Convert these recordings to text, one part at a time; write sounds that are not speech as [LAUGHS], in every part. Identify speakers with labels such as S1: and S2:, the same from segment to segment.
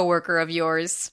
S1: coworker of yours.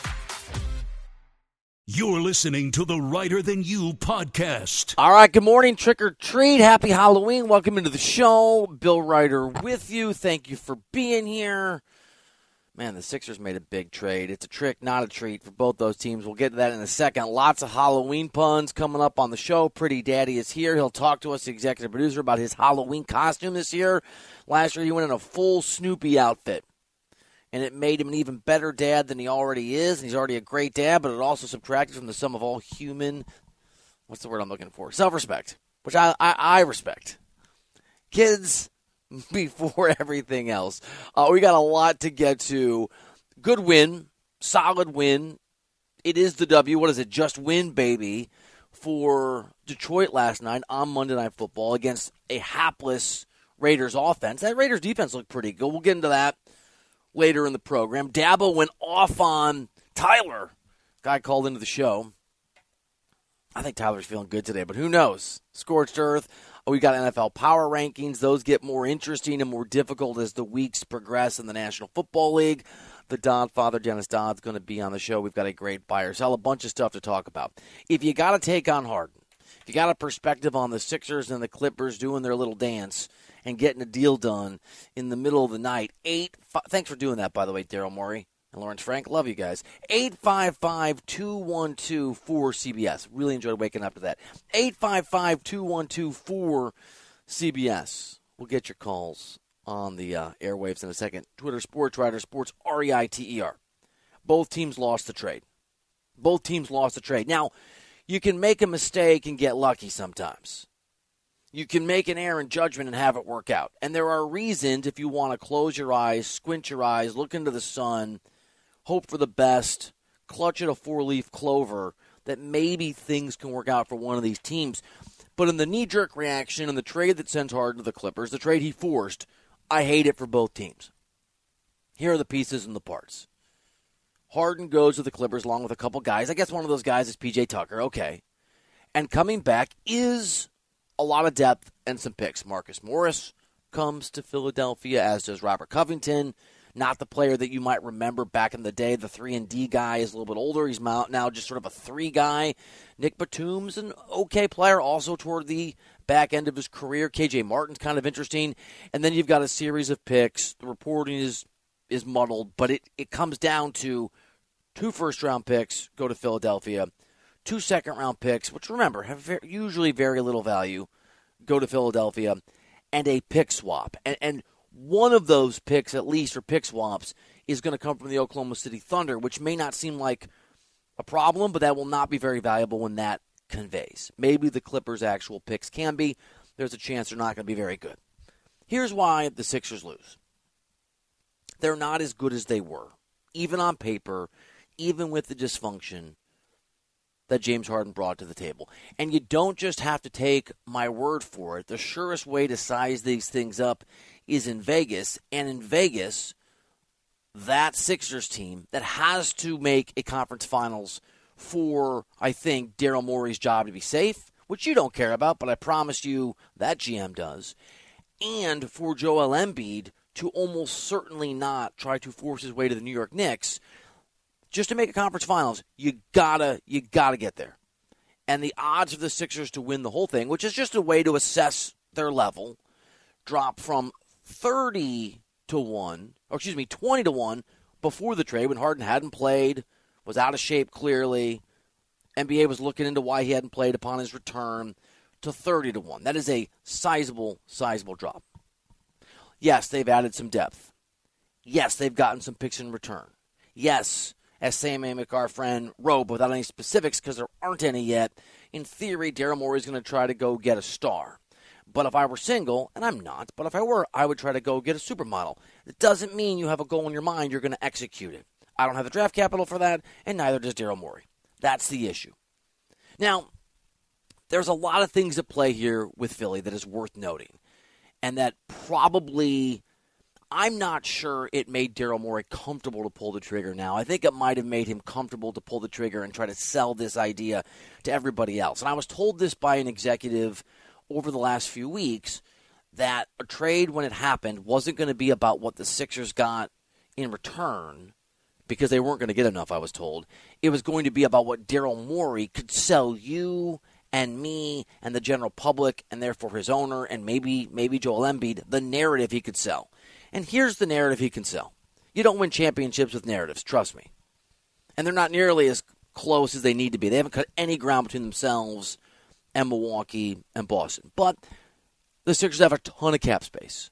S2: You're listening to the Reiter Than You podcast.
S3: All right, good morning, trick or treat. Happy Halloween. Welcome into the show. Bill Reiter with you. Thank you for being here. Man, the Sixers made a big trade. It's a trick, not a treat for both those teams. We'll get to that in a second. Lots of Halloween puns coming up on the show. Pretty Daddy is here. He'll talk to us, the executive producer, about his Halloween costume this year. Last year, he went in a full Snoopy outfit and it made him an even better dad than he already is. And he's already a great dad, but it also subtracted from the sum of all human. What's the word I'm looking for? Self respect, which I, I, I, respect. Kids [LAUGHS] before everything else. Uh, we got a lot to get to. Good win, solid win. It is the W. What is it? Just win, baby, for Detroit last night on Monday Night Football against a hapless Raiders offense. That Raiders defense looked pretty good. We'll get into that later in the program. Dabo went off on Tyler. Guy called into the show. I think Tyler's feeling good today, but who knows? Scorched earth. We got NFL power rankings. Those get more interesting and more difficult as the weeks progress in the National Football League. The Dodd father, Dennis Dodd's going to be on the show. We've got a great buyer sell, a bunch of stuff to talk about. If you got to take on Harden, if you got a perspective on the Sixers and the Clippers doing their little dance, and getting a deal done in the middle of the night. Eight. Five, thanks for doing that, by the way, Daryl Morey and Lawrence Frank. Love you guys. 855 212 4CBS. Really enjoyed waking up to that. 855 212 4CBS. We'll get your calls on the uh, airwaves in a second. Twitter Sports Reiter Sports R E I T E R. Both teams lost the trade. Both teams lost the trade. Now, you can make a mistake and get lucky sometimes you can make an error in judgment and have it work out. And there are reasons if you want to close your eyes, squint your eyes, look into the sun, hope for the best, clutch at a four leaf clover, that maybe things can work out for one of these teams. But in the knee jerk reaction and the trade that sends Harden to the Clippers, the trade he forced, I hate it for both teams. Here are the pieces and the parts. Harden goes to the Clippers along with a couple guys. I guess one of those guys is PJ Tucker. Okay. And coming back is a lot of depth and some picks. Marcus Morris comes to Philadelphia, as does Robert Covington. Not the player that you might remember back in the day. The three and D guy is a little bit older. He's now just sort of a three guy. Nick Batum's an okay player, also toward the back end of his career. KJ Martin's kind of interesting, and then you've got a series of picks. The reporting is is muddled, but it it comes down to two first round picks go to Philadelphia two second round picks, which remember have very, usually very little value, go to Philadelphia, and a pick swap. And, and one of those picks, at least, or pick swaps, is going to come from the Oklahoma City Thunder, which may not seem like a problem, but that will not be very valuable when that conveys. Maybe the Clippers' actual picks can be. There's a chance they're not going to be very good. Here's why the Sixers lose they're not as good as they were, even on paper, even with the dysfunction that James Harden brought to the table. And you don't just have to take my word for it. The surest way to size these things up is in Vegas. And in Vegas, that Sixers team that has to make a conference finals for, I think, Daryl Morey's job to be safe, which you don't care about, but I promise you that GM does, and for Joel Embiid to almost certainly not try to force his way to the New York Knicks just to make a conference finals, you gotta you gotta get there. And the odds of the Sixers to win the whole thing, which is just a way to assess their level, drop from 30 to 1, or excuse me, 20 to 1 before the trade when Harden hadn't played, was out of shape clearly. NBA was looking into why he hadn't played upon his return to 30 to 1. That is a sizable, sizable drop. Yes, they've added some depth. Yes, they've gotten some picks in return. Yes, as Sam Amick, our friend, wrote, but without any specifics because there aren't any yet, in theory, Daryl Morey is going to try to go get a star. But if I were single, and I'm not, but if I were, I would try to go get a supermodel. It doesn't mean you have a goal in your mind, you're going to execute it. I don't have the draft capital for that, and neither does Daryl Morey. That's the issue. Now, there's a lot of things at play here with Philly that is worth noting, and that probably I'm not sure it made Daryl Morey comfortable to pull the trigger now. I think it might have made him comfortable to pull the trigger and try to sell this idea to everybody else. And I was told this by an executive over the last few weeks that a trade, when it happened, wasn't going to be about what the Sixers got in return because they weren't going to get enough, I was told. It was going to be about what Daryl Morey could sell you and me and the general public and therefore his owner and maybe maybe Joel Embiid the narrative he could sell. And here's the narrative he can sell. You don't win championships with narratives, trust me. And they're not nearly as close as they need to be. They haven't cut any ground between themselves and Milwaukee and Boston. But the Sixers have a ton of cap space.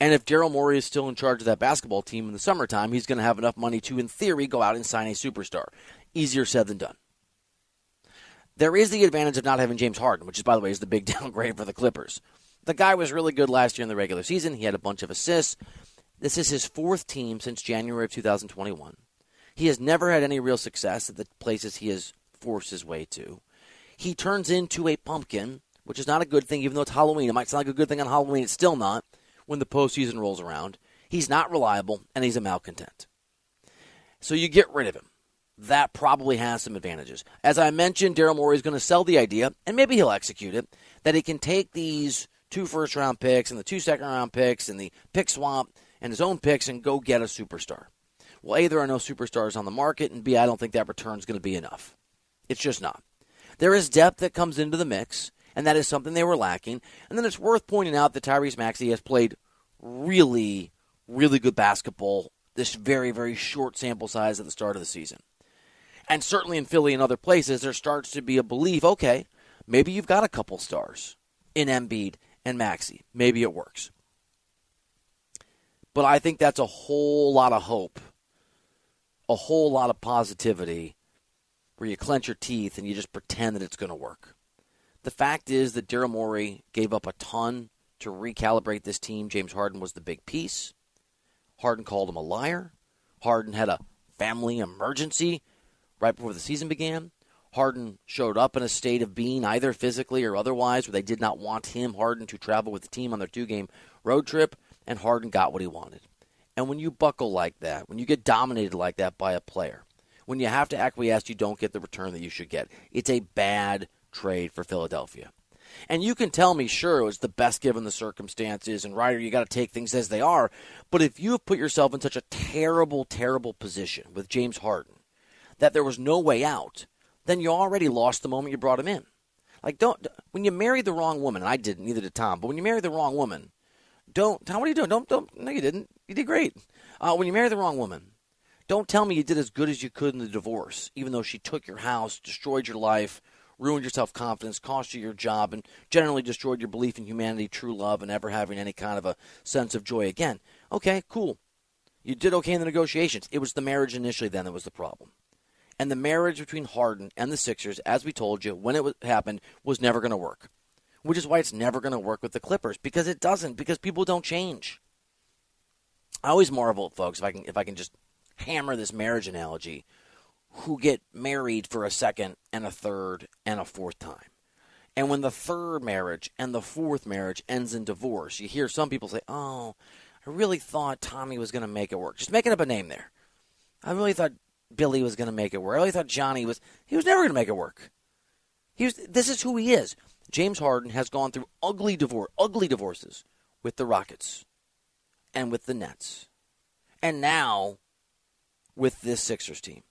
S3: And if Daryl Morey is still in charge of that basketball team in the summertime, he's going to have enough money to, in theory, go out and sign a superstar. Easier said than done. There is the advantage of not having James Harden, which is, by the way, is the big [LAUGHS] downgrade for the Clippers. The guy was really good last year in the regular season. He had a bunch of assists. This is his fourth team since January of 2021. He has never had any real success at the places he has forced his way to. He turns into a pumpkin, which is not a good thing, even though it's Halloween. It might sound like a good thing on Halloween. It's still not when the postseason rolls around. He's not reliable, and he's a malcontent. So you get rid of him. That probably has some advantages. As I mentioned, Daryl Morey is going to sell the idea, and maybe he'll execute it, that he can take these two first round picks and the two second round picks and the pick swap and his own picks and go get a superstar. Well, A, there are no superstars on the market, and B, I don't think that return is going to be enough. It's just not. There is depth that comes into the mix, and that is something they were lacking. And then it's worth pointing out that Tyrese Maxey has played really, really good basketball this very, very short sample size at the start of the season. And certainly in Philly and other places, there starts to be a belief okay, maybe you've got a couple stars in Embiid and Maxey. Maybe it works. But I think that's a whole lot of hope, a whole lot of positivity where you clench your teeth and you just pretend that it's going to work. The fact is that Daryl Morey gave up a ton to recalibrate this team. James Harden was the big piece. Harden called him a liar. Harden had a family emergency right before the season began. Harden showed up in a state of being, either physically or otherwise, where they did not want him, Harden, to travel with the team on their two game road trip, and Harden got what he wanted. And when you buckle like that, when you get dominated like that by a player, when you have to acquiesce, you don't get the return that you should get. It's a bad trade for Philadelphia. And you can tell me, sure, it was the best given the circumstances, and Reiter, you got to take things as they are. But if you have put yourself in such a terrible, terrible position with James Harden that there was no way out, then you already lost the moment you brought him in. Like, don't when you marry the wrong woman, and I didn't, neither did Tom. But when you marry the wrong woman, don't Tom. What are you doing? Don't don't. No, you didn't. You did great. Uh, when you marry the wrong woman, don't tell me you did as good as you could in the divorce, even though she took your house, destroyed your life, ruined your self confidence, cost you your job, and generally destroyed your belief in humanity, true love, and ever having any kind of a sense of joy again. Okay, cool. You did okay in the negotiations. It was the marriage initially then that was the problem. And the marriage between Harden and the Sixers, as we told you when it happened, was never going to work. Which is why it's never going to work with the Clippers because it doesn't because people don't change. I always marvel, at folks, if I can if I can just hammer this marriage analogy, who get married for a second and a third and a fourth time. And when the third marriage and the fourth marriage ends in divorce, you hear some people say, "Oh, I really thought Tommy was going to make it work. Just making up a name there. I really thought Billy was going to make it work. I really thought Johnny was. He was never going to make it work. He was. This is who he is. James Harden has gone through ugly divorce, ugly divorces with the Rockets, and with the Nets, and now with this Sixers team.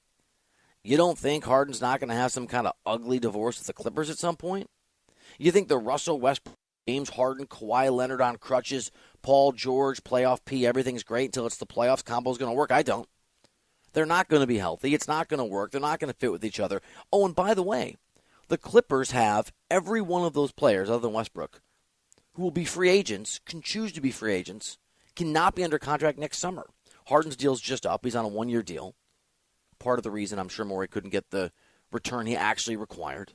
S3: You don't think Harden's not going to have some kind of ugly divorce with the Clippers at some point? You think the Russell Westbrook, James Harden, Kawhi Leonard on crutches, Paul George, playoff P, everything's great until it's the playoffs combo's going to work? I don't. They're not going to be healthy. It's not going to work. They're not going to fit with each other. Oh, and by the way, the Clippers have every one of those players, other than Westbrook, who will be free agents, can choose to be free agents, cannot be under contract next summer. Harden's deal's just up. He's on a one year deal. Part of the reason I'm sure Morey couldn't get the return he actually required.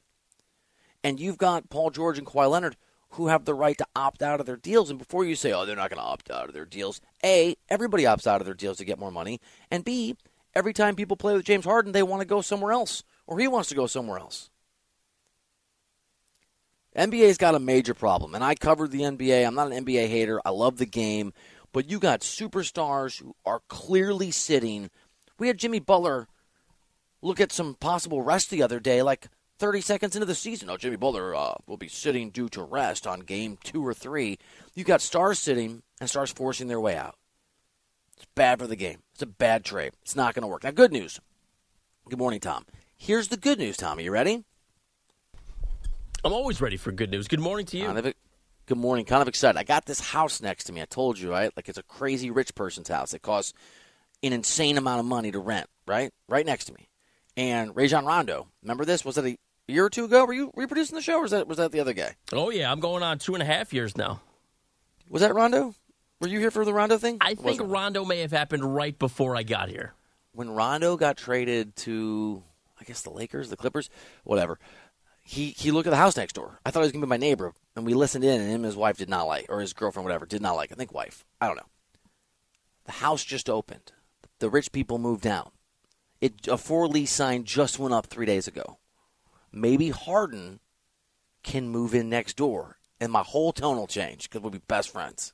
S3: And you've got Paul George and Kawhi Leonard who have the right to opt out of their deals. And before you say, oh, they're not going to opt out of their deals, A, everybody opts out of their deals to get more money. And B, every time people play with James Harden, they want to go somewhere else, or he wants to go somewhere else. NBA's got a major problem, and I covered the NBA. I'm not an NBA hater. I love the game, but you got superstars who are clearly sitting. We had Jimmy Butler look at some possible rest the other day, like 30 seconds into the season. Oh, Jimmy Butler uh, will be sitting due to rest on game two or three. You got stars sitting and stars forcing their way out. It's bad for the game. It's a bad trade. It's not going to work. Now, good news. Good morning, Tom. Here's the good news, Tommy. You ready?
S4: I'm always ready for good news. Good morning to you.
S3: Kind of, good morning. Kind of excited. I got this house next to me. I told you, right? Like it's a crazy rich person's house. It costs an insane amount of money to rent, right? Right next to me. And Rajon Rondo, remember this? Was it a year or two ago? Were you reproducing the show, or was that was that the other guy?
S4: Oh yeah, I'm going on two and a half years now.
S3: Was that Rondo? Were you here for the Rondo thing?
S4: I think Rondo may have happened right before I got here.
S3: When Rondo got traded to, I guess the Lakers, the Clippers, whatever he he looked at the house next door. I thought he was gonna be my neighbor, and we listened in, and him and his wife did not like, or his girlfriend, whatever, did not like. I think wife. I don't know. The house just opened. The rich people moved down. It a for lease sign just went up three days ago. Maybe Harden can move in next door, and my whole tone will change because we'll be best friends.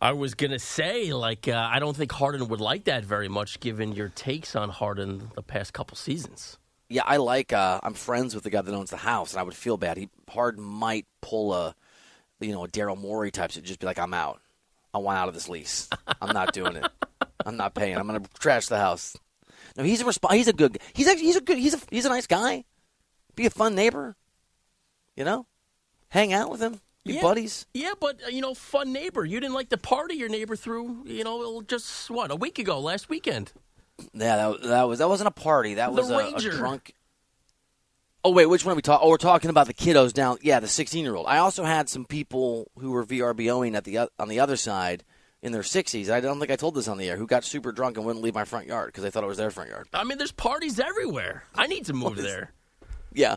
S4: I was gonna say, like, uh, I don't think Harden would like that very much, given your takes on Harden the past couple seasons
S3: yeah, I like. Uh, I'm friends with the guy that owns the house, and I would feel bad. He hard might pull a, you know, a Daryl Morey type. To just be like, I'm out. I want out of this lease. I'm not doing it. I'm not paying. I'm to trash the house. No, he's a resp- He's a good. He's actually he's a good. He's a he's a nice guy. Be a fun neighbor. You know, hang out with him. Be
S4: yeah,
S3: buddies.
S4: Yeah, but uh, you know, fun neighbor. You didn't like the party your neighbor threw. You know, just what a week ago, last weekend.
S3: Yeah, that, that was that wasn't a party. That was
S4: a,
S3: a, drunk. Oh wait, which one are we talking? Oh, we're talking about the kiddos down. Yeah, the 16 year old. I also had some people who were VRBOing at the on the other side in their 60s. I don't think I told this on the air. Who got super drunk and wouldn't leave my front yard because they thought it was their front yard.
S4: I mean, there's parties everywhere. I need to move there.
S3: Yeah,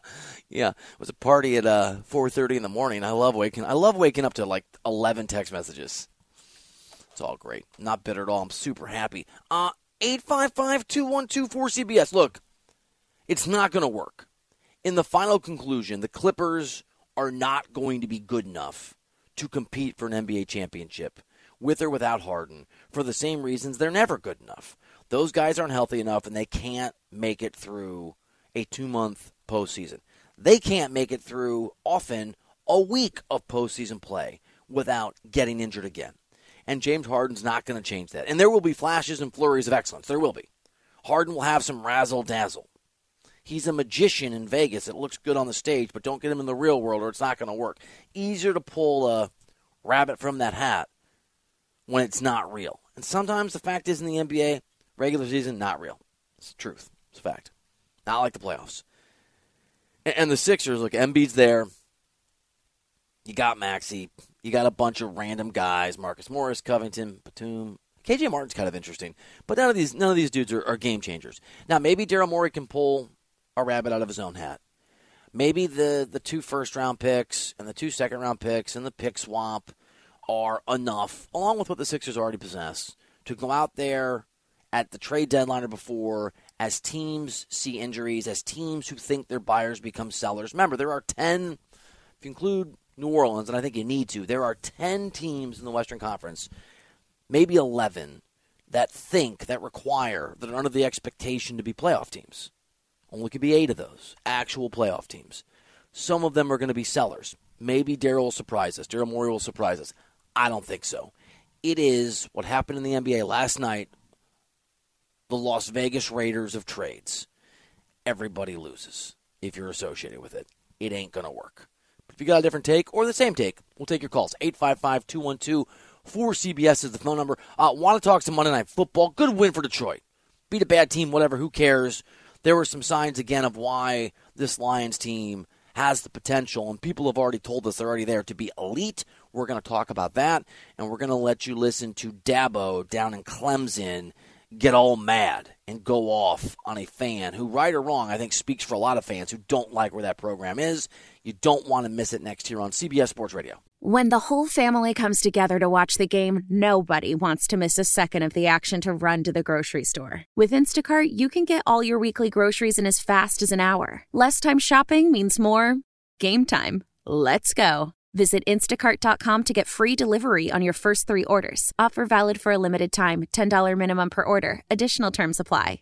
S3: yeah. It was a party at uh, 4:30 in the morning. I love waking. I love waking up to like 11 text messages. It's all great. Not bitter at all. I'm super happy. Uh, 855 212 cbs Look, it's not going to work. In the final conclusion, the Clippers are not going to be good enough to compete for an NBA championship with or without Harden for the same reasons they're never good enough. Those guys aren't healthy enough and they can't make it through a two month postseason. They can't make it through often a week of postseason play without getting injured again and James Harden's not going to change that. And there will be flashes and flurries of excellence. There will be. Harden will have some razzle dazzle. He's a magician in Vegas. It looks good on the stage, but don't get him in the real world or it's not going to work. Easier to pull a rabbit from that hat when it's not real. And sometimes the fact is in the NBA, regular season, not real. It's the truth. It's a fact. Not like the playoffs. And the Sixers, look, Embiid's there. You got Maxey. You got a bunch of random guys: Marcus Morris, Covington, Batum. KJ Martin's kind of interesting, but none of these none of these dudes are, are game changers. Now maybe Daryl Morey can pull a rabbit out of his own hat. Maybe the the two first round picks and the two second round picks and the pick swap are enough, along with what the Sixers already possess, to go out there at the trade deadline or before as teams see injuries, as teams who think their buyers become sellers. Remember, there are 10, if you include New Orleans, and I think you need to. There are 10 teams in the Western Conference maybe 11 that think, that require, that are under the expectation to be playoff teams. Only could be eight of those actual playoff teams. Some of them are going to be sellers. Maybe Daryl will surprise us. Daryl Morey will surprise us. I don't think so. It is what happened in the NBA last night the Las Vegas Raiders of trades. Everybody loses if you're associated with it. It ain't going to work. If you got a different take or the same take, we'll take your calls. 855 212 4CBS is the phone number. Uh, Want to talk some Monday Night Football? Good win for Detroit. Beat a bad team, whatever, who cares? There were some signs again of why this Lions team has the potential, and people have already told us they're already there to be elite. We're going to talk about that, and we're going to let you listen to Dabo down in Clemson get all mad and go off on a fan who, right or wrong, I think speaks for a lot of fans who don't like where that program is. You don't want to miss it next year on CBS Sports Radio.
S5: When the whole family comes together to watch the game, nobody wants to miss a second of the action to run to the grocery store. With Instacart, you can get all your weekly groceries in as fast as an hour. Less time shopping means more game time. Let's go. Visit instacart.com to get free delivery on your first three orders. Offer valid for a limited time $10 minimum per order. Additional terms apply.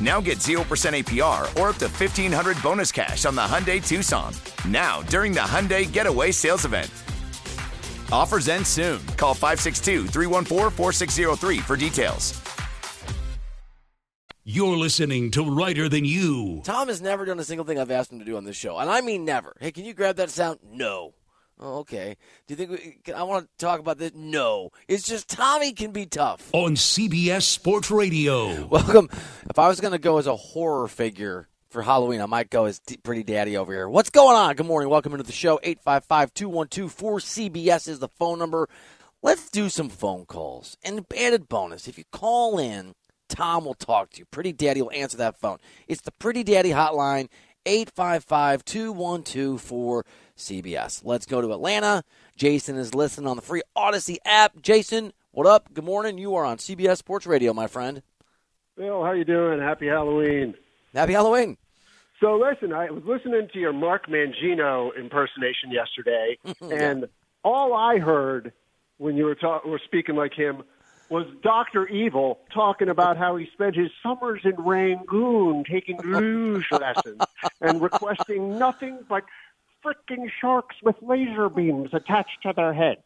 S6: Now get 0% APR or up to 1500 bonus cash on the Hyundai Tucson. Now, during the Hyundai Getaway Sales Event. Offers end soon. Call 562 314 4603 for details.
S2: You're listening to Reiter Than You.
S3: Tom has never done a single thing I've asked him to do on this show, and I mean never. Hey, can you grab that sound? No. Oh, okay. Do you think we, can, I want to talk about this? No. It's just Tommy can be tough.
S2: On CBS Sports Radio. [LAUGHS]
S3: Welcome. If I was going to go as a horror figure for Halloween, I might go as D- Pretty Daddy over here. What's going on? Good morning. Welcome into the show. 855 212 4CBS is the phone number. Let's do some phone calls. And added bonus if you call in, Tom will talk to you. Pretty Daddy will answer that phone. It's the Pretty Daddy hotline, 855 212 4CBS. Let's go to Atlanta. Jason is listening on the free Audacy app. Jason, what up? Good morning. You are on CBS Sports Radio, my friend.
S7: Bill, how you doing? Happy Halloween.
S3: Happy Halloween.
S7: So listen, I was listening to your Mark Mangino impersonation yesterday, [LAUGHS] and all I heard when you were ta- were speaking like him was Doctor Evil talking about how he spent his summers in Rangoon taking [LAUGHS] luge lessons and requesting nothing but frickin' sharks with laser beams attached to their heads.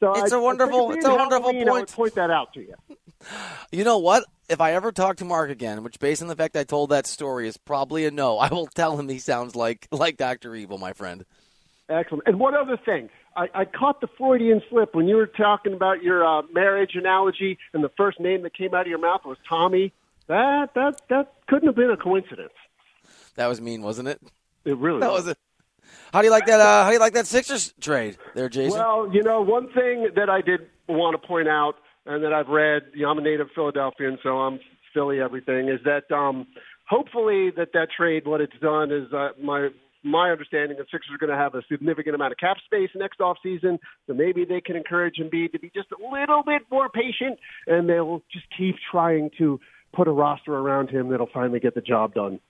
S7: So
S3: It's
S7: I-
S3: a wonderful- it's a wonderful
S7: Halloween, I would
S3: point.
S7: point that out to you. [LAUGHS]
S3: You know what? If I ever talk to Mark again, which based on the fact I told that story is probably a no, [LAUGHS] I will tell him he sounds like like Doctor Evil, my friend.
S7: Excellent. And one other thing, I, I caught the Freudian slip when you were talking about your uh, marriage analogy, and the first name that came out of your mouth was Tommy. That that that couldn't have been a coincidence.
S3: That was mean, wasn't it?
S7: It really
S3: That was it. How do you like that? Uh, how do you like that Sixers trade there, Jason?
S7: Well, you know, one thing that I did want to point out, and that I've read, you know, I'm a native Philadelphian, so I'm Philly everything, is that um, hopefully that that trade, what it's done is uh, my my understanding the Sixers are going to have a significant amount of cap space next offseason, so maybe they can encourage Embiid to be just a little bit more patient, and they'll just keep trying to put a roster around him that'll finally get the job done.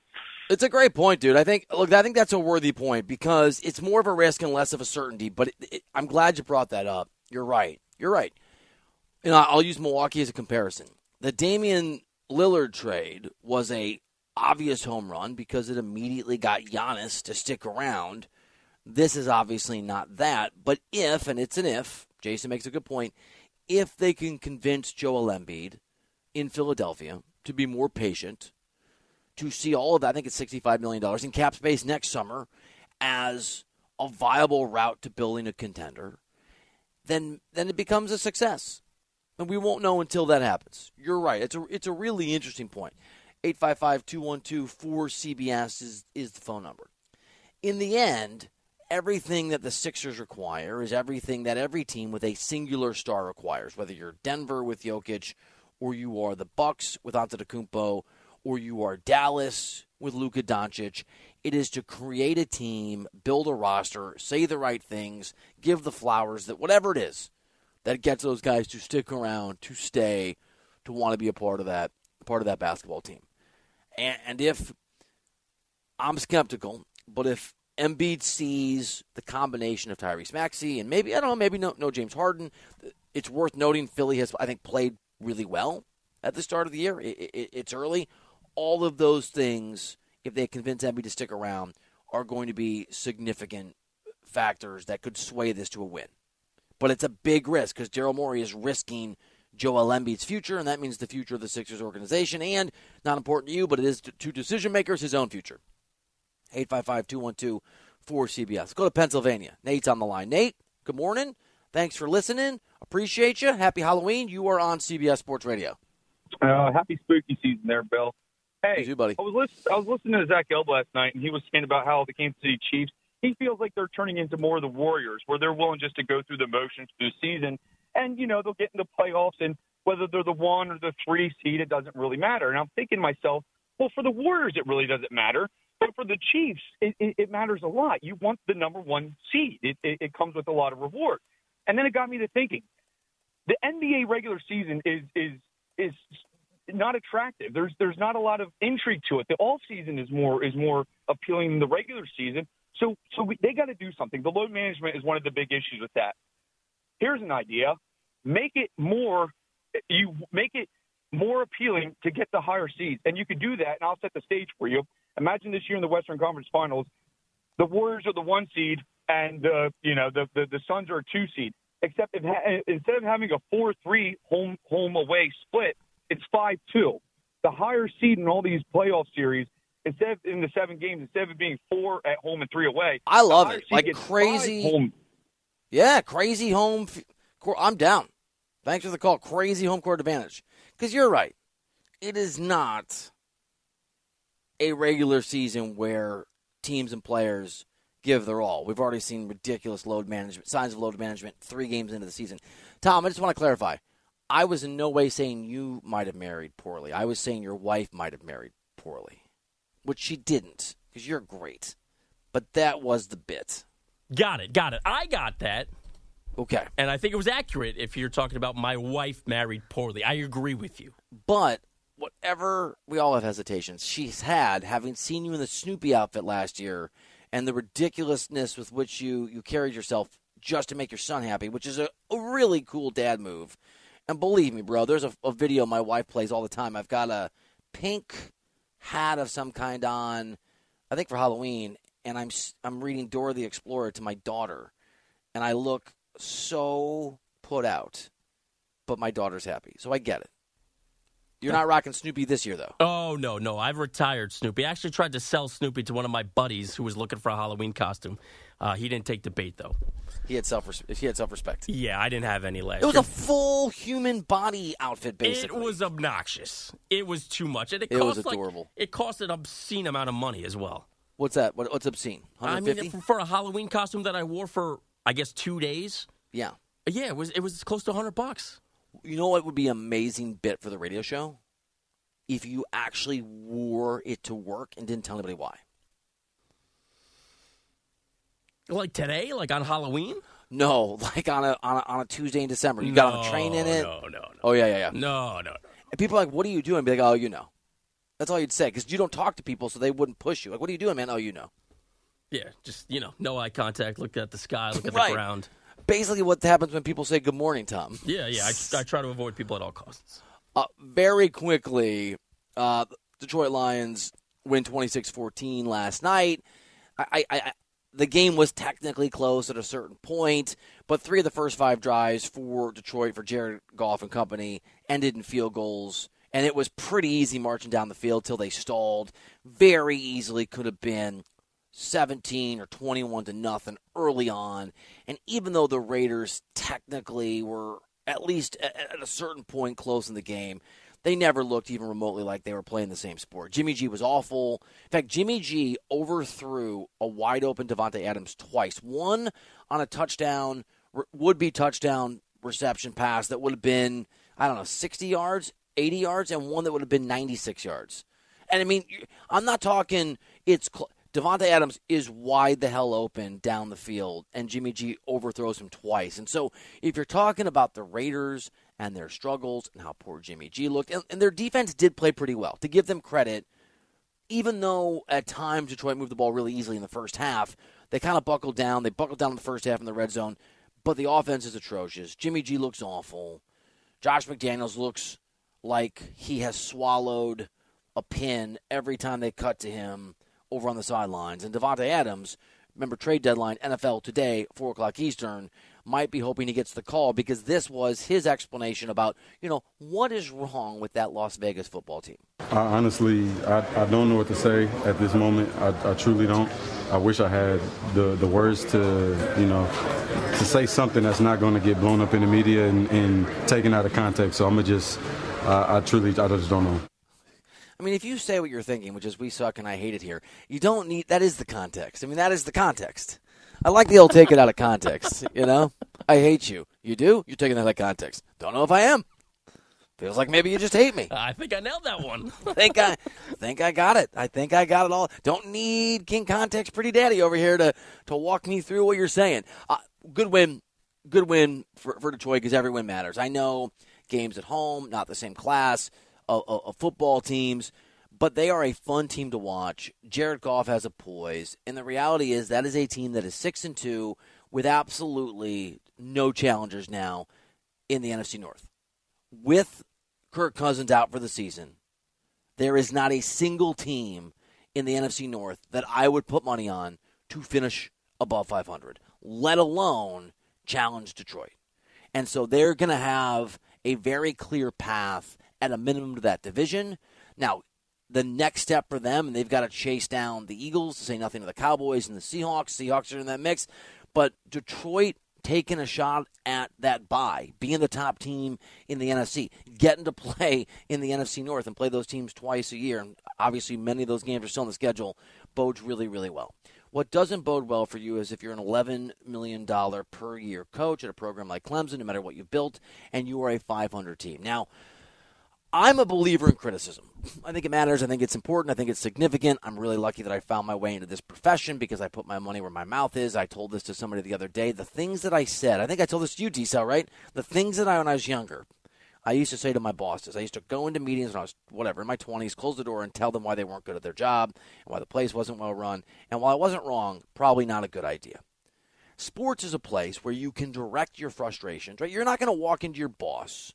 S3: It's a great point, dude. I think look, I think that's a worthy point because it's more of a risk and less of a certainty. But it, it, I'm glad you brought that up. You're right. You're right. Know, I'll use Milwaukee as a comparison. The Damian Lillard trade was a obvious home run because it immediately got Giannis to stick around. This is obviously not that, but if, and it's an if, Jason makes a good point, if they can convince Joel Embiid in Philadelphia to be more patient, to see all of that, I think it's $65 million in cap space next summer as a viable route to building a contender, then then it becomes a success. And we won't know until that happens. You're right. It's a it's a really interesting point. 855-212-4CBS is is the phone number. In the end, everything that the Sixers require is everything that every team with a singular star requires, whether you're Denver with Jokic or you are the Bucks with Antetokounmpo or you are Dallas with Luka Doncic. It is to create a team, build a roster, say the right things, give the flowers that whatever it is that gets those guys to stick around, to stay, to want to be a part of that part of that basketball team. And, and if I'm skeptical, but if Embiid sees the combination of Tyrese Maxey and maybe I don't know, maybe no, no James Harden, it's worth noting Philly has I think played really well at the start of the year. It, it, it's early. All of those things, if they convince Embiid to stick around, are going to be significant factors that could sway this to a win. But it's a big risk because Daryl Morey is risking Joel Embiid's future, and that means the future of the Sixers organization, and not important to you, but it is to decision makers his own future. 855 212 4CBS. Go to Pennsylvania. Nate's on the line. Nate, good morning. Thanks for listening. Appreciate you. Happy Halloween. You are on CBS Sports Radio.
S8: Uh, happy spooky season there, Bill. Hey,
S3: you, buddy.
S8: I was, listen, I was listening to Zach Gelb last night, and he was saying about how the Kansas City Chiefs, he feels like they're turning into more of the Warriors, where they're willing just to go through the motions through the season, and, you know, they'll get into playoffs, and whether they're the one or the three seed, it doesn't really matter. And I'm thinking to myself, well, for the Warriors, it really doesn't matter. But for the Chiefs, it, it, it matters a lot. You want the number one seed. It, it, it comes with a lot of reward. And then it got me to thinking, the NBA regular season is is is not attractive. There's there's not a lot of intrigue to it. The off season is more is more appealing than the regular season. So so we, they got to do something. The load management is one of the big issues with that. Here's an idea: make it more. You make it more appealing to get the higher seeds, and you could do that. And I'll set the stage for you. Imagine this year in the Western Conference Finals, the Warriors are the one seed, and uh, you know the, the the Suns are a two seed. Except if, instead of having a four-three home home away split, it's five two. The higher seed in all these playoff series, instead of in the seven games, instead of it being four at home and three away,
S3: I love it. Like crazy.
S8: Home.
S3: Yeah, crazy home. court- I'm down. Thanks for the call. Crazy home court advantage. Because you're right. It is not a regular season where teams and players give their all. We've already seen ridiculous load management, signs of load management three games into the season. Tom, I just want to clarify. I was in no way saying you might have married poorly. I was saying your wife might have married poorly, which she didn't because you're great. But that was the bit.
S4: Got it. Got it. I got that.
S3: Okay.
S4: And I think it was accurate if you're talking about my wife married poorly. I agree with you.
S3: But whatever we all have hesitations she's had, having seen you in the Snoopy outfit last year, and the ridiculousness with which you you carried yourself just to make your son happy, which is a, a really cool dad move. And believe me, bro, there's a, a video my wife plays all the time. I've got a pink hat of some kind on, I think for Halloween, and I'm I'm reading Dora the Explorer to my daughter, and I look so put out, but my daughter's happy, so I get it. You're not rocking Snoopy this year, though.
S4: Oh no, no, I've retired Snoopy. I actually tried to sell Snoopy to one of my buddies who was looking for a Halloween costume. Uh, he didn't take the bait though.
S3: He had self he had self respect.
S4: Yeah, I didn't have any last
S3: It was
S4: year.
S3: a full human body outfit, basically.
S4: It was obnoxious. It was too much, and it,
S3: It was
S4: cost like-
S3: adorable.
S4: it cost an obscene amount of money as well.
S3: What's that? What, what's obscene?
S4: I mean, for, a Halloween costume that I wore for I guess two days.
S3: yeah.
S4: Yeah, it was it was close to hundred bucks.
S3: You know what would be an amazing bit for the radio show? If you actually wore it to work and didn't tell anybody why.
S4: Like today, like on Halloween.
S3: No, like on a on a, on a Tuesday in December. You got on a train in it.
S4: No, no, no.
S3: Oh yeah, yeah, yeah.
S4: No, no, no.
S3: And people are like, "What are you doing?" Be like, "Oh, you know." That's all you'd say because you don't talk to people, so they wouldn't push you. Like, "What are you doing, man?" Oh, you know.
S4: Yeah, just you know, no eye contact. Look at the sky. Look at
S3: Right.
S4: the ground.
S3: basically what happens when people say good morning, Tom.
S4: Yeah, yeah. I, I try to avoid people at all costs.
S3: Uh, very quickly, uh, Detroit Lions win 26-14 last night. I, I, I, the game was technically close at a certain point, but three of the first five drives for Detroit for Jared Goff and company ended in field goals, and it was pretty easy marching down the field till they stalled. Very easily could have been 17 or 21 to nothing early on, and even though the Raiders technically were at least at a certain point close in the game, they never looked even remotely like they were playing the same sport. Jimmy G was awful. In fact, Jimmy G overthrew a wide open Davante Adams twice. One on a touchdown, would be touchdown reception pass that would have been, I don't know, 60 yards, 80 yards, and one that would have been 96 yards. And I mean, I'm not talking it's. Cl- Davante Adams is wide the hell open down the field, and Jimmy G overthrows him twice. And so, if you're talking about the Raiders and their struggles and how poor Jimmy G looked, and, and their defense did play pretty well. To give them credit, even though at times Detroit moved the ball really easily in the first half, they kind of buckled down. They buckled down in the first half in the red zone, but the offense is atrocious. Jimmy G looks awful. Josh McDaniels looks like he has swallowed a pin every time they cut to him over on the sidelines. And Davante Adams, remember trade deadline NFL today, four o'clock Eastern, might be hoping he gets the call because this was his explanation about you know what is wrong with that Las Vegas football team.
S9: I, honestly, I, I don't know what to say at this moment. I, I truly don't. I wish I had the, the words to, you know, to say something that's not going to get blown up in the media and, and taken out of context. So I'm going to just, I truly, I just don't know.
S3: I mean, if you say what you're thinking, which is we suck and I hate it here, you don't need. That is the context. I mean, that is the context. I like the old take it out of context. You know, I hate you. You do? You're taking that out of context. Don't know if I am. Feels like maybe you just hate me.
S4: I think I nailed that one. [LAUGHS]
S3: think I think I got it. I think I got it all. Don't need King Context Pretty Daddy over here to to walk me through what you're saying. Uh, good win, good win for, for Detroit because every win matters. I know games at home, not the same class of, of football teams, but they are a fun team to watch. Jared Goff has a poise, and the reality is that is a team that is six and two with absolutely no challengers now in the NFC North. With Kirk Cousins out for the season, there is not a single team in the NFC North that I would put money on to finish above 500, let alone challenge Detroit. And so they're going to have a very clear path at a minimum to that division. Now, the next step for them, and they've got to chase down the Eagles, to say nothing of the Cowboys and the Seahawks. Seahawks are in that mix. But Detroit taking a shot at that bye, being the top team in the NFC, getting to play in the NFC North and play those teams twice a year. And obviously, many of those games are still on the schedule, bodes really, really well. What doesn't bode well for you is if you're an $11 million per year coach at a program like Clemson, no matter what you've built, and you are a 500 team. Now, I'm a believer in criticism. I think it matters. I think it's important. I think it's significant. I'm really lucky that I found my way into this profession because I put my money where my mouth is. I told this to somebody the other day. The things that I said, I think I told this to you, D right? The things that I, when I was younger, I used to say to my bosses, I used to go into meetings when I was, whatever, in my 20s, close the door and tell them why they weren't good at their job and why the place wasn't well run. And while I wasn't wrong, probably not a good idea. Sports is a place where you can direct your frustrations, right? You're not going to walk into your boss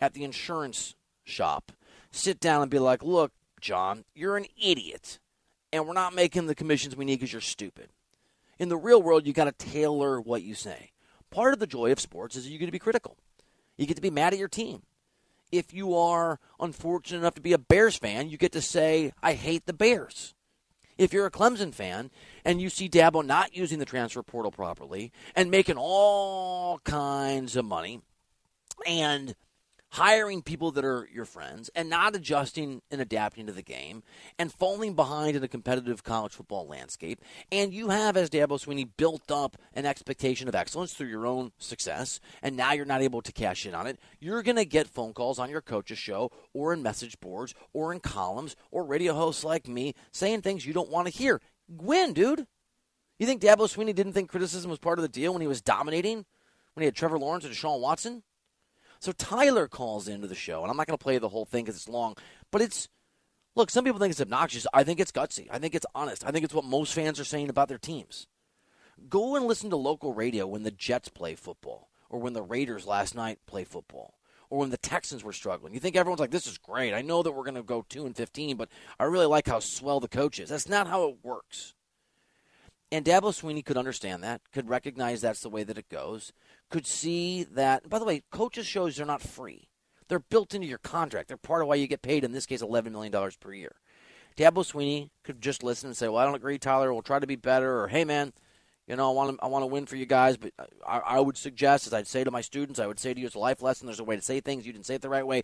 S3: at the insurance shop, sit down and be like, look, John, you're an idiot, and we're not making the commissions we need because you're stupid. In the real world, you got to tailor what you say. Part of the joy of sports is you get to be critical. You get to be mad at your team. If you are unfortunate enough to be a Bears fan, you get to say, I hate the Bears. If you're a Clemson fan and you see Dabo not using the transfer portal properly and making all kinds of money and hiring people that are your friends and not adjusting and adapting to the game and falling behind in a competitive college football landscape. And you have, as Dabo Swinney, built up an expectation of excellence through your own success, and now you're not able to cash in on it. You're going to get phone calls on your coach's show or in message boards or in columns or radio hosts like me saying things you don't want to hear. Win, dude. You think Dabo Swinney didn't think criticism was part of the deal when he was dominating? When he had Trevor Lawrence and Deshaun Watson? So Tyler calls into the show, and I'm not going to play the whole thing because it's long, but it's look. Some people think it's obnoxious. I think it's gutsy. I think it's honest. I think it's what most fans are saying about their teams. Go and listen to local radio when the Jets play football, or when the Raiders last night play football, or when the Texans were struggling. You think everyone's like, "This is great. I know that we're going to go two and fifteen, but I really like how swell the coach is." That's not how it works. And Dabo Swinney could understand that, could recognize that's the way that it goes, could see that. By the way, coaches' shows are not free. They're built into your contract. They're part of why you get paid, in this case, $11 million per year. Dabo Swinney could just listen and say, well, I don't agree, Tyler. We'll try to be better. Or, hey, man, you know, I want to, I want to win for you guys, but I, I would suggest, as I'd say to my students, I would say to you, it's a life lesson. There's a way to say things. You didn't say it the right way.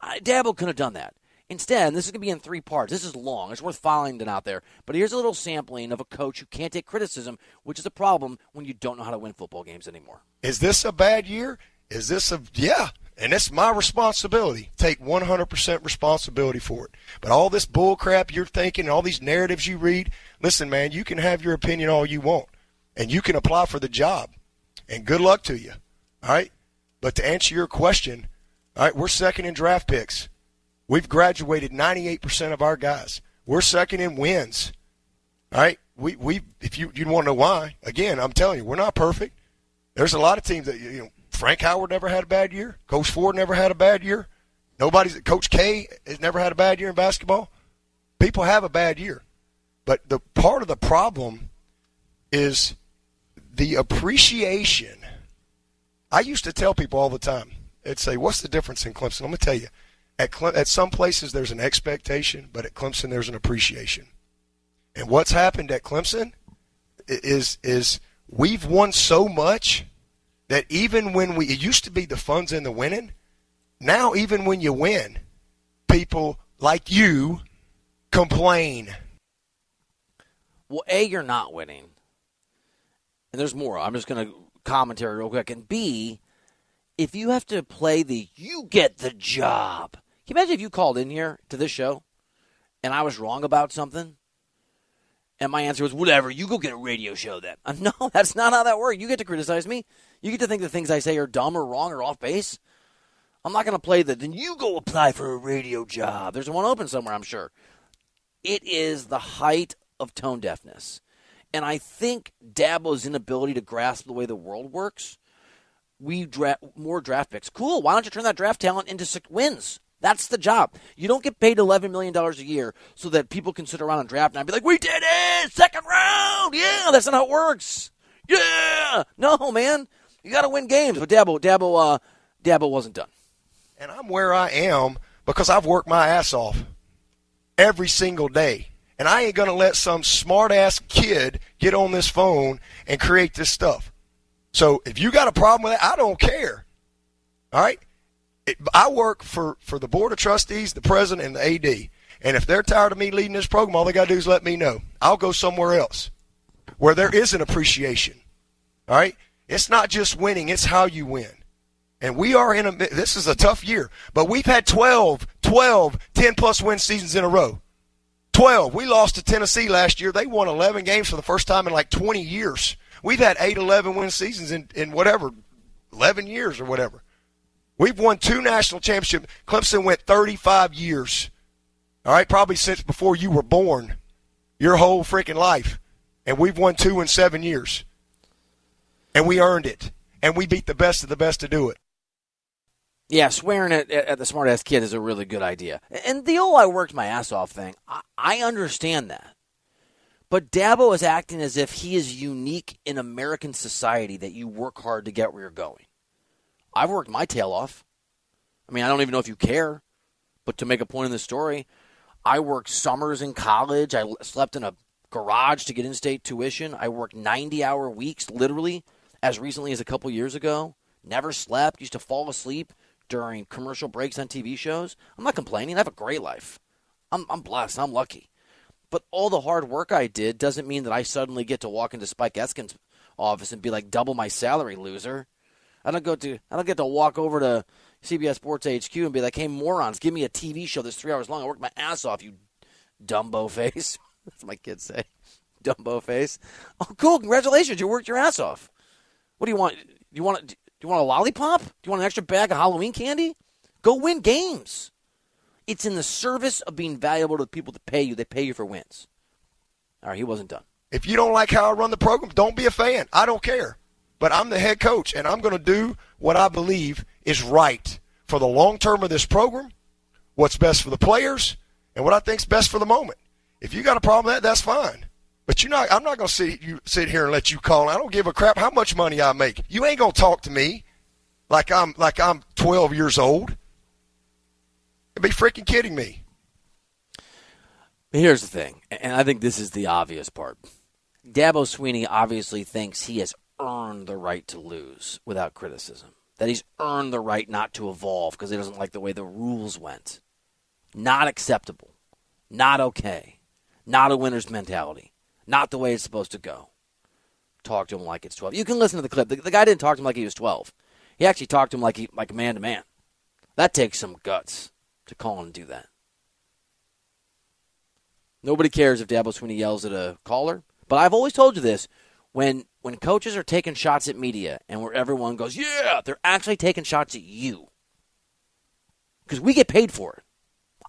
S3: I, Dabo could have done that. Instead, this is going to be in three parts. This is long. It's worth following it out there. But here's a little sampling of a coach who can't take criticism, which is a problem when you don't know how to win football games anymore.
S10: Is this a bad year? Is this a yeah? And it's my responsibility. Take 100% responsibility for it. But all this bull crap you're thinking, all these narratives you read, listen, man, you can have your opinion all you want, and you can apply for the job, and good luck to you. All right. But to answer your question, all right, we're second in draft picks. We've graduated 98% of our guys. We're second in wins. All right. We we if you you want to know why, again, I'm telling you, we're not perfect. There's a lot of teams that you know. Frank Howard never had a bad year. Coach Ford never had a bad year. Nobody's Coach K has never had a bad year in basketball. People have a bad year, but the part of the problem is the appreciation. I used to tell people all the time. I'd say, "What's the difference in Clemson?" I'm gonna tell you. At, Cle- at some places there's an expectation, but at Clemson there's an appreciation. And what's happened at Clemson is is we've won so much that even when we it used to be the fun's in the winning, now even when you win, people like you complain.
S3: Well, A, you're not winning. And there's more. I'm just going to commentary real quick. And B, if you have to play the you get the job. Can you imagine if you called in here to this show and I was wrong about something? And my answer was, whatever, you go get a radio show then. [LAUGHS] No, that's not how that works. You get to criticize me. You get to think the things I say are dumb or wrong or off base. I'm not going to play the, then you go apply for a radio job. There's one open somewhere, I'm sure. It is the height of tone deafness. And I think Dabo's inability to grasp the way the world works we draft more draft picks. Cool. Why don't you turn that draft talent into wins? That's the job. You don't get paid $11 million a year so that people can sit around and draft and be like, we did it! Second round! Yeah, that's not how it works. Yeah! No, man. You got to win games. But Dabo, Dabo, uh, Dabo wasn't done.
S10: And I'm where I am because I've worked my ass off every single day. And I ain't going to let some smart ass kid get on this phone and create this stuff. So if you got a problem with that, I don't care. All right? It, I work for, for the Board of Trustees, the President, and the AD. And if they're tired of me leading this program, all they got to do is let me know. I'll go somewhere else where there is an appreciation. All right? It's not just winning, it's how you win. And we are in a, this is a tough year, but we've had 12, 12, 10 plus win seasons in a row. 12. We lost to Tennessee last year. They won 11 games for the first time in like 20 years. We've had 8, 11 win seasons in, in whatever, 11 years or whatever. We've won two national championships. Clemson went 35 years. All right, probably since before you were born, your whole freaking life. And we've won two in seven years. And we earned it. And we beat the best of the best to do it.
S3: Yeah, swearing at, at the smart ass kid is a really good idea. And the old I worked my ass off thing, I, I understand that. But Dabo is acting as if he is unique in American society that you work hard to get where you're going. I've worked my tail off. I mean, I don't even know if you care, but to make a point in the story, I worked summers in college. I slept in a garage to get in state tuition. I worked 90 hour weeks, literally, as recently as a couple years ago. Never slept, used to fall asleep during commercial breaks on TV shows. I'm not complaining. I have a great life. I'm, I'm blessed. I'm lucky. But all the hard work I did doesn't mean that I suddenly get to walk into Spike Eskin's office and be like, double my salary, loser. I don't go to I don't get to walk over to CBS Sports HQ and be like, hey morons, give me a TV show that's three hours long. I worked my ass off, you Dumbo face. [LAUGHS] that's what my kids say. [LAUGHS] Dumbo face. Oh, cool! Congratulations, you worked your ass off. What do you want? Do you want? Do you want a lollipop? Do you want an extra bag of Halloween candy? Go win games. It's in the service of being valuable to the people that pay you. They pay you for wins. All right, he wasn't done.
S10: If you don't like how I run the program, don't be a fan. I don't care. But I'm the head coach, and I'm going to do what I believe is right for the long term of this program, what's best for the players, and what I think's best for the moment. If you got a problem with that, that's fine. But you're not. I'm not going to sit you sit here and let you call. I don't give a crap how much money I make. You ain't going to talk to me like I'm like I'm 12 years old. You'd be freaking kidding me.
S3: Here's the thing, and I think this is the obvious part. Dabo Swinney obviously thinks he has earned the right to lose without criticism. That he's earned the right not to evolve because he doesn't like the way the rules went. Not acceptable. Not okay. Not a winner's mentality. Not the way it's supposed to go. Talk to him like it's 12. You can listen to the clip. The, the guy didn't talk to him like he was 12. He actually talked to him like he like man to man. That takes some guts to call and do that. Nobody cares if Dabo Swinney yells at a caller. But I've always told you this: when when coaches are taking shots at media and where everyone goes, "Yeah," they're actually taking shots at you because we get paid for it.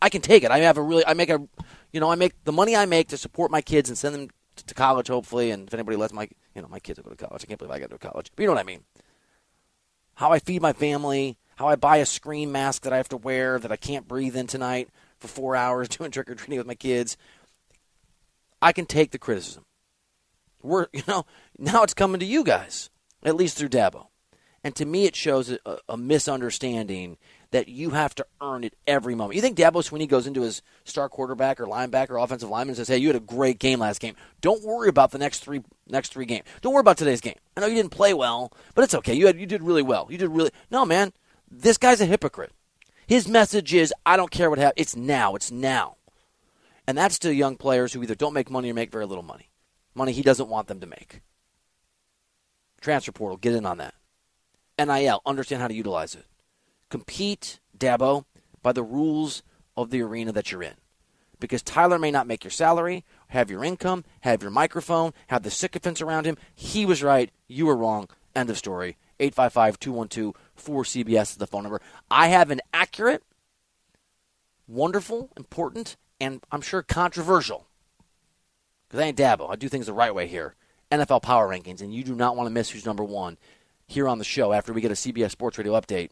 S3: I can take it. I have a really, I make a, you know, I make the money I make to support my kids and send them to college, hopefully. And if anybody lets my, you know, my kids will go to college. I can't believe I got to college, but you know what I mean. How I feed my family, how I buy a screen mask that I have to wear that I can't breathe in tonight for four hours [LAUGHS] doing trick or treating with my kids. I can take the criticism. We're, [LAUGHS] you know, now it's coming to you guys, at least through Dabo. And to me, it shows a, a misunderstanding that you have to earn it every moment. You think Dabo Swinney goes into his star quarterback or linebacker or offensive lineman and says, "Hey, you had a great game last game. Don't worry about the next three next three games. Don't worry about today's game. I know you didn't play well, but it's okay. You had you did really well. You did really no, man. This guy's a hypocrite. His message is, I don't care what happens. It's now. It's now. And that's to young players who either don't make money or make very little money. Money he doesn't want them to make. Transfer portal, get in on that. NIL, understand how to utilize it. Compete, Dabo, by the rules of the arena that you're in. Because Tyler may not make your salary, have your income, have your microphone, have the sycophants around him. He was right, you were wrong. End of story. 855 212 4CBS is the phone number. I have an accurate, wonderful, important, and I'm sure controversial, because I ain't Dabo. I do things the right way here. NFL Power Rankings, and you do not want to miss who's number one here on the show after we get a CBS Sports Radio update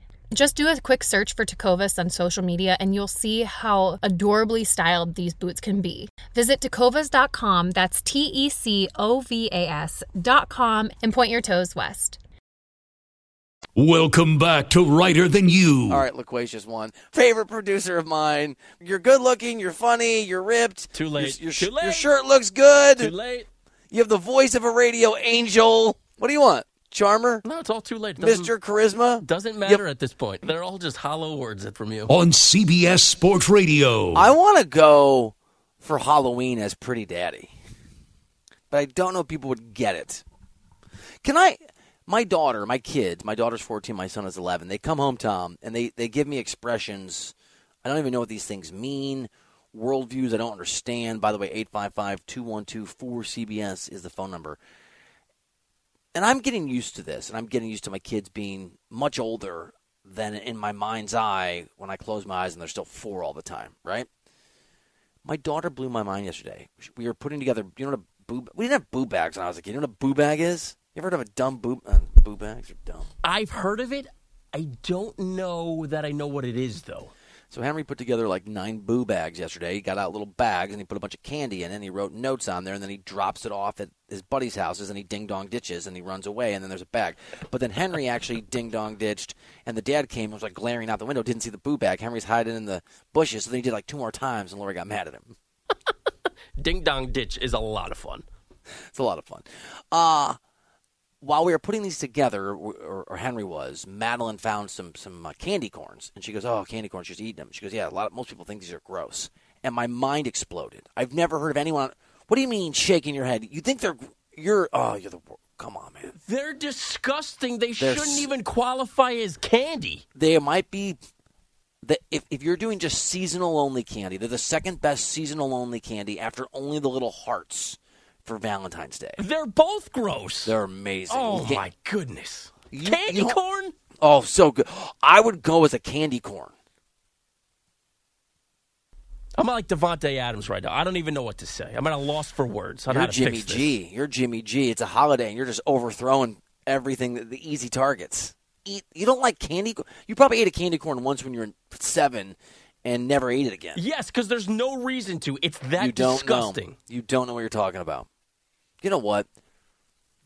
S11: Just do a quick search for Tecovas on social media and you'll see how adorably styled these boots can be. Visit tecovas.com, that's T E C O V A S.com, and point your toes west.
S2: Welcome back to Reiter Than You.
S3: All right, Loquacious one. Favorite producer of mine. You're good looking, you're funny, you're ripped.
S4: Too late.
S3: Your, your,
S4: Too late.
S3: your shirt looks good.
S4: Too late.
S3: You have the voice of a radio angel. What do you want? Charmer?
S4: No, it's all too late. Doesn't-
S3: Mr. Charisma?
S4: Doesn't matter at this point. They're all just hollow words from you.
S2: On CBS Sports Radio.
S3: I want to go for Halloween as Pretty Daddy. But I don't know if people would get it. Can I? My daughter, my kids, my daughter's 14, my son is 11. They come home, Tom, and they, they give me expressions. I don't even know what these things mean. Worldviews I don't understand. By the way, 855 212 4CBS is the phone number. And I'm getting used to this, and I'm getting used to my kids being much older than in my mind's eye when I close my eyes and they're still four all the time, right? My daughter blew my mind yesterday. We were putting together, you know what a boo, we didn't have boo bags when I was a kid. You know what a boo bag is? You ever heard of a dumb boo, uh, boo bags are dumb.
S4: I've heard of it. I don't know that I know what it is, though.
S3: So Henry put together like nine boo bags yesterday. He got out little bags and he put a bunch of candy in, and he wrote notes on there, and then he drops it off at his buddy's houses, and he ding dong ditches, and he runs away, and then there's a bag. But then Henry actually [LAUGHS] ding dong ditched, and the dad came and was like glaring out the window, didn't see the boo bag. Henry's hiding in the bushes, so then he did like two more times, and Lori got mad at him. [LAUGHS]
S4: Ding dong ditch is a lot of fun.
S3: It's a lot of fun. Uh while we were putting these together, or, or Henry was, Madeline found some some uh, candy corns, and she goes, "Oh, candy corns! She's eating them." She goes, "Yeah, a lot. Of, most people think these are gross." And my mind exploded. I've never heard of anyone. What do you mean shaking your head? You think they're you're oh you're the come on man.
S4: They're disgusting. They
S3: They're
S4: shouldn't
S3: s-
S4: even qualify as candy.
S3: They might be. The, if, if you're doing just seasonal only candy, they're the second best seasonal only candy after only the little hearts for Valentine's Day.
S4: They're both gross.
S3: They're amazing.
S4: Oh my goodness.
S3: You-
S4: candy
S3: you
S4: corn?
S3: Oh, so good. I would go as a candy corn.
S4: I'm like Davante Adams right now. I don't even know what to say. I'm at a loss for words. on
S3: You're Jimmy. G. You're Jimmy G. It's a holiday, and you're just overthrowing everything, the, the easy targets. Eat. You don't like candy. You probably ate a candy corn once when you were seven, and never ate it again.
S4: Yes, because there's no reason to. It's that
S3: you don't
S4: disgusting.
S3: know. You don't know what you're talking about. You know what?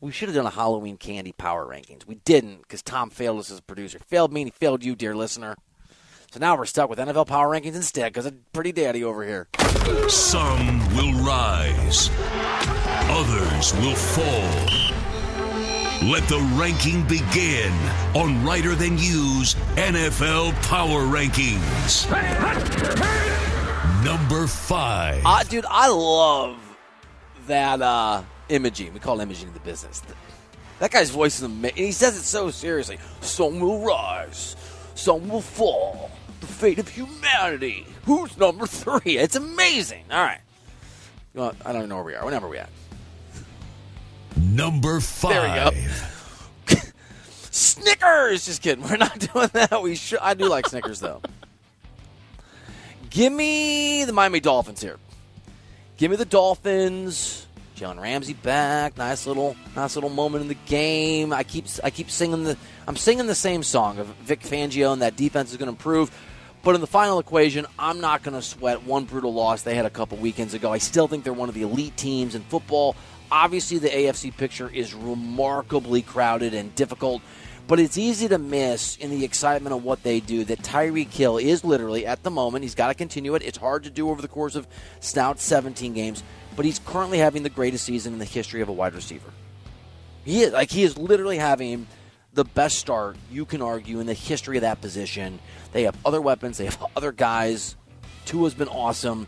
S3: We should have done a Halloween candy power rankings. We didn't because Tom failed us as a producer. Failed me and he failed you, dear listener. So now we're stuck with NFL power rankings instead because of Pretty Daddy over here.
S2: Some will rise, others will fall. Let the ranking begin on Reiter Than You's NFL Power Rankings. Number five.
S3: Uh, dude, I love that uh, imaging. We call imaging the business. That guy's voice is amazing. He says it so seriously. Some will rise, some will fall. The fate of humanity. Who's number three? It's amazing. All right. What? I don't know where we are. Are we at?
S2: Number five.
S3: There we go. [LAUGHS] Snickers. Just kidding. We're not [LAUGHS] doing that. We should. I do like Snickers though. Give me the Miami Dolphins here. Give me the Dolphins. Jalen Ramsey back. Nice little, nice little moment in the game. I keep, I keep singing the. I'm singing the same song of Vic Fangio, and that defense is going to improve. But in the final equation, I'm not going to sweat one brutal loss they had a couple weekends ago. I still think they're one of the elite teams in football. Obviously, the AFC picture is remarkably crowded and difficult, but it's easy to miss in the excitement of what they do that Tyreek Hill is literally, at the moment, he's got to continue it. It's hard to do over the course of stout 17 games, but he's currently having the greatest season in the history of a wide receiver. He is like he is literally having the best start you can argue in the history of that position. They have other weapons, they have [LAUGHS] other guys. Tua's been awesome.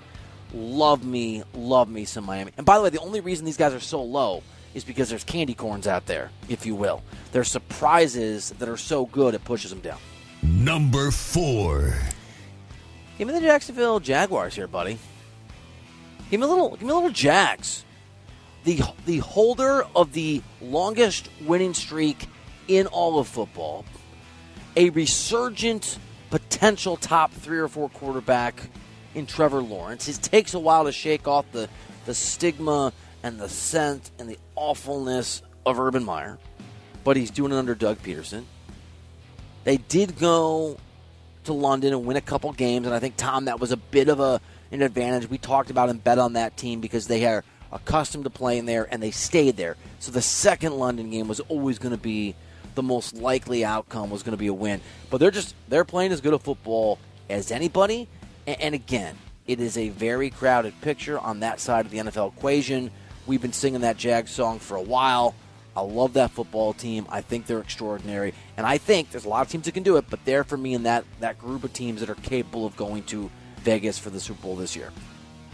S3: Love me, love me some Miami. And by the way, the only reason these guys are so low is because there's candy corns out there, if you will. There's surprises that are so good it pushes them down.
S2: Number four.
S3: Give me the Jacksonville Jaguars here, buddy. Give me a little give me a little Jags. The the holder of the longest winning streak in all of football. A resurgent potential top 3 or 4 quarterback in Trevor Lawrence. It takes a while to shake off the the stigma and the scent and the awfulness of Urban Meyer, but he's doing it under Doug Pederson. They did go to London and win a couple games, and I think Tom, that was a bit of a an advantage. We talked about and bet on that team because they are accustomed to playing there and they stayed there. So the second London game was always going to be the most likely outcome was going to be a win. But they're just they're playing as good a football as anybody. And, again, it is a very crowded picture on that side of the NFL equation. We've been singing that Jag song for a while. I love that football team. I think they're extraordinary, and I think there's a lot of teams that can do it. But they're for me in that that group of teams that are capable of going to Vegas for the Super Bowl this year.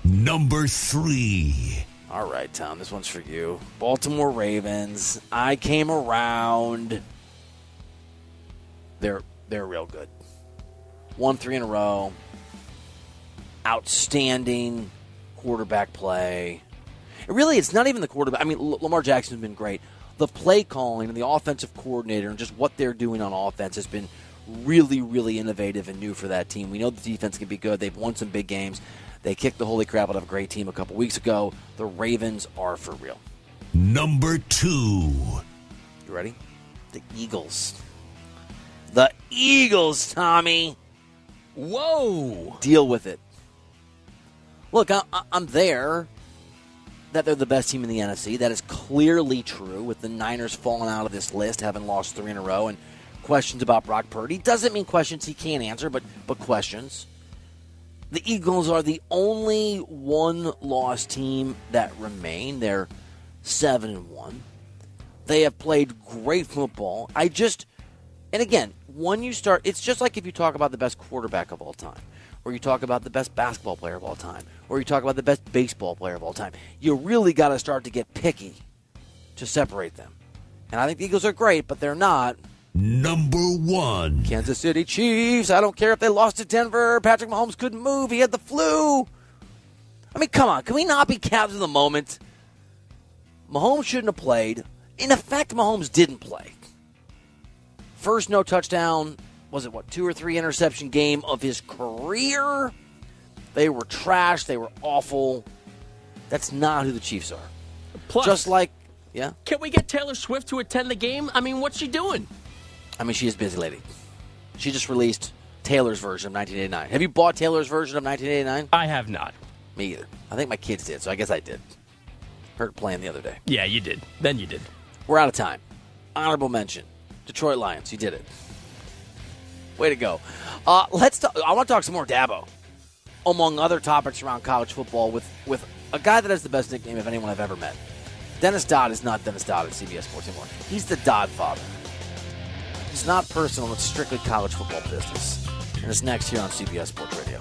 S2: Number three.
S3: All right, Tom, this one's for you. Baltimore Ravens. I came around. They're they're real good. Won three in a row. Outstanding quarterback play. And really, it's not even the quarterback. I mean, L- Lamar Jackson's been great. The play calling and the offensive coordinator and just what they're doing on offense has been really, really innovative and new for that team. We know the defense can be good. They've won some big games. They kicked the holy crap out of a great team a couple weeks ago. The Ravens are for real.
S2: Number two.
S3: You ready? The Eagles. The Eagles, Tommy.
S4: Whoa.
S3: Deal with it. Look, I, am there that they're the best team in the NFC. That is clearly true with the Niners falling out of this list, having lost three in a row, and questions about Brock Purdy. Doesn't mean questions he can't answer, but but questions. The Eagles are the only one loss team that remain. They're seven and one. They have played great football. I just and again, when you start it's just like if you talk about the best quarterback of all time, or you talk about the best basketball player of all time, or you talk about the best baseball player of all time. You really gotta start to get picky to separate them. And I think the Eagles are great, but they're not
S2: Number one.
S3: Kansas City Chiefs. I don't care if they lost to Denver. Patrick Mahomes couldn't move. He had the flu. I mean, come on. Can we not be captain of the moment? Mahomes shouldn't have played. In effect, Mahomes didn't play. First no touchdown. Was it, what, two or three interception game of his career? They were trash. They were awful. That's not who the Chiefs are.
S4: Plus,
S3: Just like, yeah?
S4: Can we get Taylor Swift to attend the game? I mean, what's she doing?
S3: I mean, she is busy lady. She just released Taylor's version of 1989. Have you bought Taylor's version of 1989?
S4: I have not.
S3: Me either. I think my kids did, so I guess I did. Heard playing the other day.
S4: Yeah, you did. Then you did.
S3: We're out of time. Honorable mention: Detroit Lions. You did it. Way to go. Uh, let's. Talk, I want to talk some more Dabo, among other topics around college football, with with a guy that has the best nickname of anyone I've ever met. Dennis Dodd is not Dennis Dodd at CBS Sports anymore. He's the Dodd father. It's not personal, it's strictly college football business. And it's next here on CBS Sports Radio.